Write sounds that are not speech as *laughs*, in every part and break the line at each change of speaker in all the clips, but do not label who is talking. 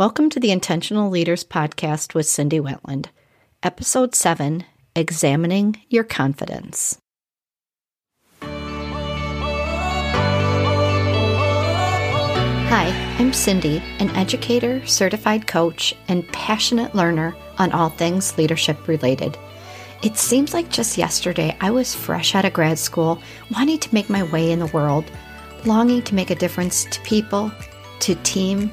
Welcome to the Intentional Leaders Podcast with Cindy Wetland, Episode 7 Examining Your Confidence. Hi, I'm Cindy, an educator, certified coach, and passionate learner on all things leadership related. It seems like just yesterday I was fresh out of grad school, wanting to make my way in the world, longing to make a difference to people, to team,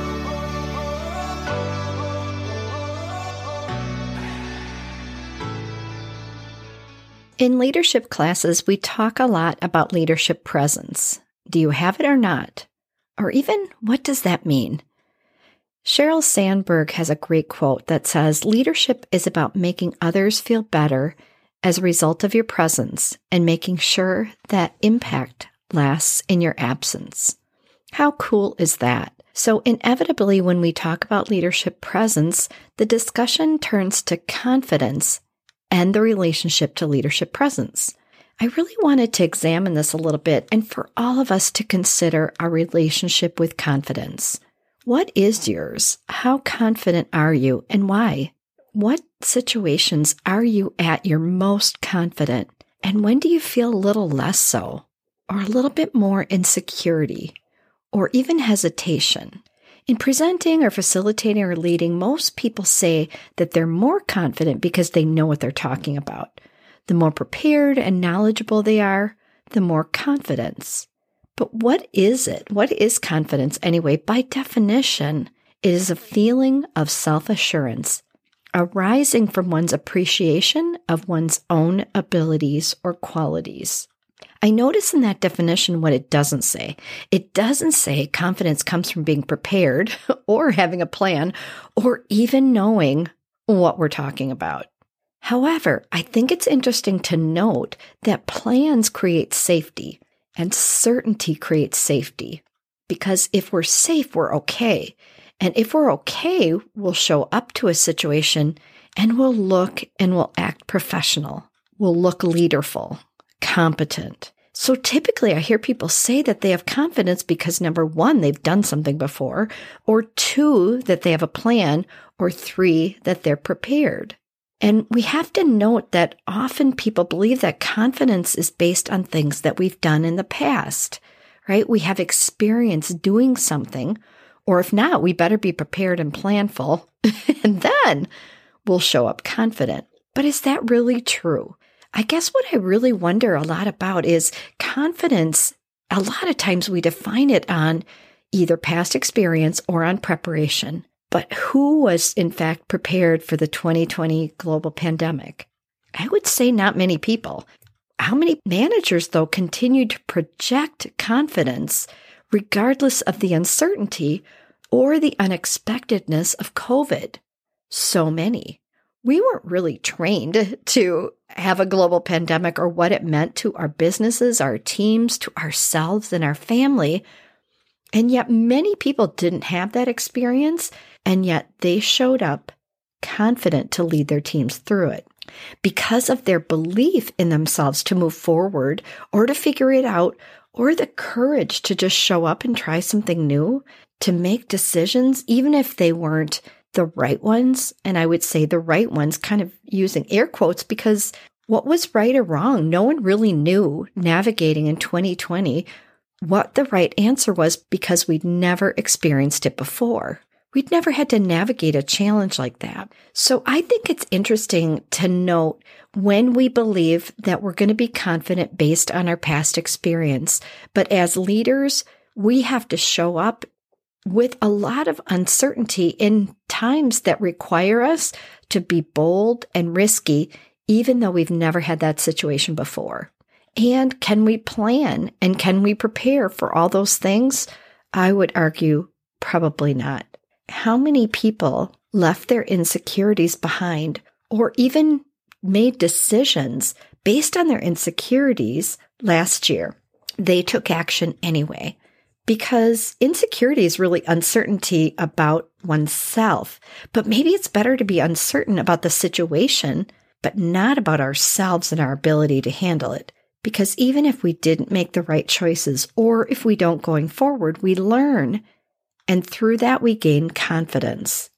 In leadership classes, we talk a lot about leadership presence. Do you have it or not? Or even, what does that mean? Sheryl Sandberg has a great quote that says Leadership is about making others feel better as a result of your presence and making sure that impact lasts in your absence. How cool is that? So, inevitably, when we talk about leadership presence, the discussion turns to confidence and the relationship to leadership presence. I really wanted to examine this a little bit and for all of us to consider our relationship with confidence. What is yours? How confident are you and why? What situations are you at your most confident? And when do you feel a little less so, or a little bit more insecurity, or even hesitation? In presenting or facilitating or leading, most people say that they're more confident because they know what they're talking about. The more prepared and knowledgeable they are, the more confidence. But what is it? What is confidence anyway? By definition, it is a feeling of self assurance arising from one's appreciation of one's own abilities or qualities. I notice in that definition what it doesn't say. It doesn't say confidence comes from being prepared *laughs* or having a plan or even knowing what we're talking about. However, I think it's interesting to note that plans create safety and certainty creates safety. Because if we're safe, we're okay. And if we're okay, we'll show up to a situation and we'll look and we'll act professional. We'll look leaderful competent. So typically, I hear people say that they have confidence because number one, they've done something before, or two, that they have a plan, or three, that they're prepared. And we have to note that often people believe that confidence is based on things that we've done in the past, right? We have experience doing something, or if not, we better be prepared and planful, *laughs* and then we'll show up confident. But is that really true? I guess what I really wonder a lot about is confidence. A lot of times we define it on either past experience or on preparation. But who was in fact prepared for the 2020 global pandemic? I would say not many people. How many managers, though, continued to project confidence regardless of the uncertainty or the unexpectedness of COVID? So many we weren't really trained to have a global pandemic or what it meant to our businesses, our teams, to ourselves and our family. And yet, many people didn't have that experience, and yet they showed up confident to lead their teams through it because of their belief in themselves to move forward or to figure it out, or the courage to just show up and try something new, to make decisions, even if they weren't the right ones. And I would say the right ones, kind of using air quotes, because what was right or wrong? No one really knew navigating in 2020 what the right answer was because we'd never experienced it before. We'd never had to navigate a challenge like that. So I think it's interesting to note when we believe that we're going to be confident based on our past experience. But as leaders, we have to show up with a lot of uncertainty in times that require us to be bold and risky, even though we've never had that situation before. And can we plan and can we prepare for all those things? I would argue probably not. How many people left their insecurities behind or even made decisions based on their insecurities last year? They took action anyway because insecurity is really uncertainty about oneself. But maybe it's better to be uncertain about the situation, but not about ourselves and our ability to handle it. Because even if we didn't make the right choices or if we don't going forward, we learn. And through that, we gain confidence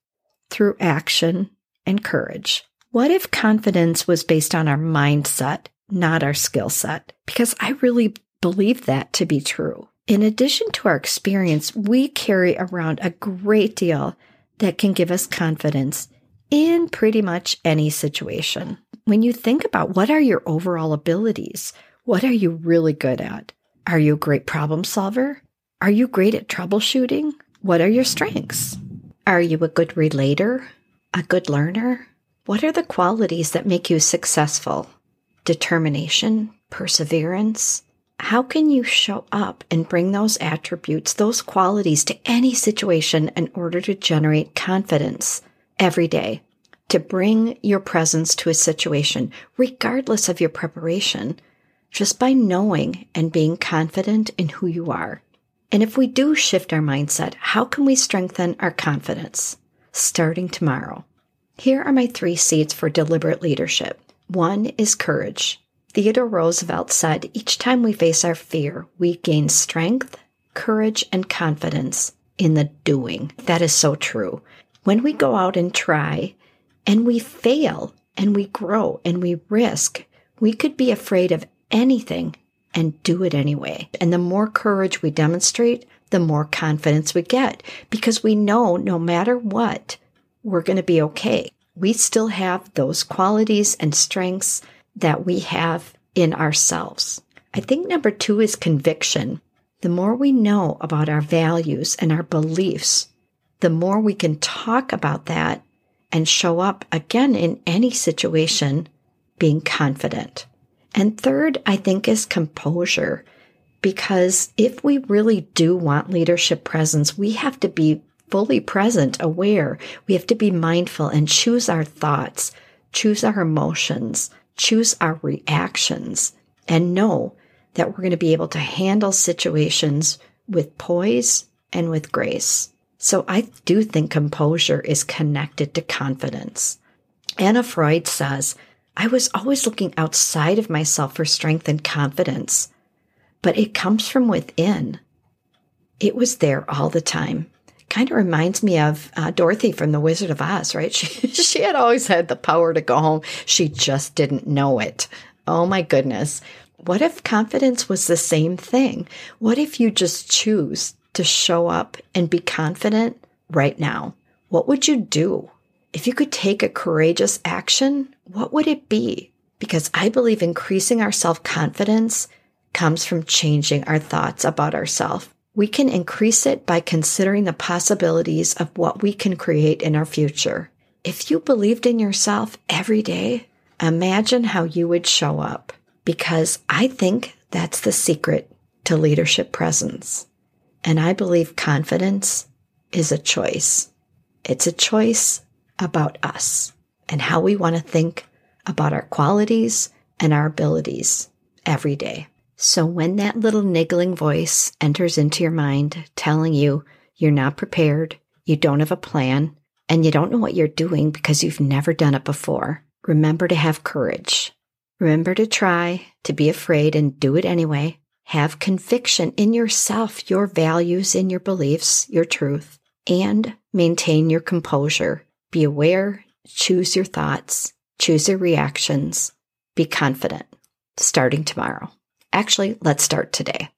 through action and courage. What if confidence was based on our mindset, not our skill set? Because I really believe that to be true. In addition to our experience, we carry around a great deal that can give us confidence in pretty much any situation. When you think about what are your overall abilities, what are you really good at? Are you a great problem solver? Are you great at troubleshooting? What are your strengths? Are you a good relator? A good learner? What are the qualities that make you successful? Determination, perseverance, how can you show up and bring those attributes, those qualities to any situation in order to generate confidence every day? To bring your presence to a situation, regardless of your preparation, just by knowing and being confident in who you are. And if we do shift our mindset, how can we strengthen our confidence? Starting tomorrow. Here are my three seeds for deliberate leadership. One is courage. Theodore Roosevelt said, Each time we face our fear, we gain strength, courage, and confidence in the doing. That is so true. When we go out and try and we fail and we grow and we risk, we could be afraid of anything and do it anyway. And the more courage we demonstrate, the more confidence we get because we know no matter what, we're going to be okay. We still have those qualities and strengths that we have in ourselves. I think number two is conviction. The more we know about our values and our beliefs, the more we can talk about that and show up again in any situation being confident. And third, I think is composure. Because if we really do want leadership presence, we have to be fully present, aware. We have to be mindful and choose our thoughts, choose our emotions, choose our reactions, and know that we're going to be able to handle situations with poise and with grace. So I do think composure is connected to confidence. Anna Freud says, I was always looking outside of myself for strength and confidence, but it comes from within. It was there all the time kind of reminds me of uh, Dorothy from The Wizard of Oz, right? *laughs* She, she had always had the power to go home. She just didn't know it. Oh my goodness. What if confidence was the same thing? What if you just choose to show up and be confident right now? What would you do? If you could take a courageous action, what would it be? Because I believe increasing our self confidence comes from changing our thoughts about ourselves we can increase it by considering the possibilities of what we can create in our future. If you believed in yourself every day, imagine how you would show up because I think that's the secret to leadership presence. And I believe confidence is a choice. It's a choice about us and how we want to think about our qualities and our abilities every day. So when that little niggling voice enters into your mind telling you you're not prepared, you don't have a plan, and you don't know what you're doing because you've never done it before, remember to have courage. Remember to try, to be afraid, and do it anyway. Have conviction in yourself, your values, in your beliefs, your truth, and maintain your composure. Be aware, choose your thoughts, choose your reactions, be confident. Starting tomorrow. Actually, let's start today.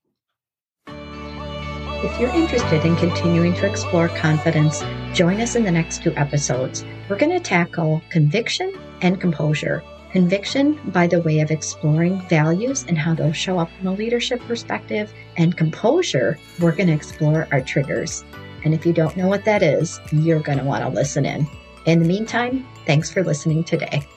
If you're interested in continuing to explore confidence, join us in the next two episodes. We're going to tackle conviction and composure. Conviction by the way of exploring values and how those show up from a leadership perspective, and composure, we're going to explore our triggers. And if you don't know what that is, you're going to want to listen in. In the meantime, thanks for listening today.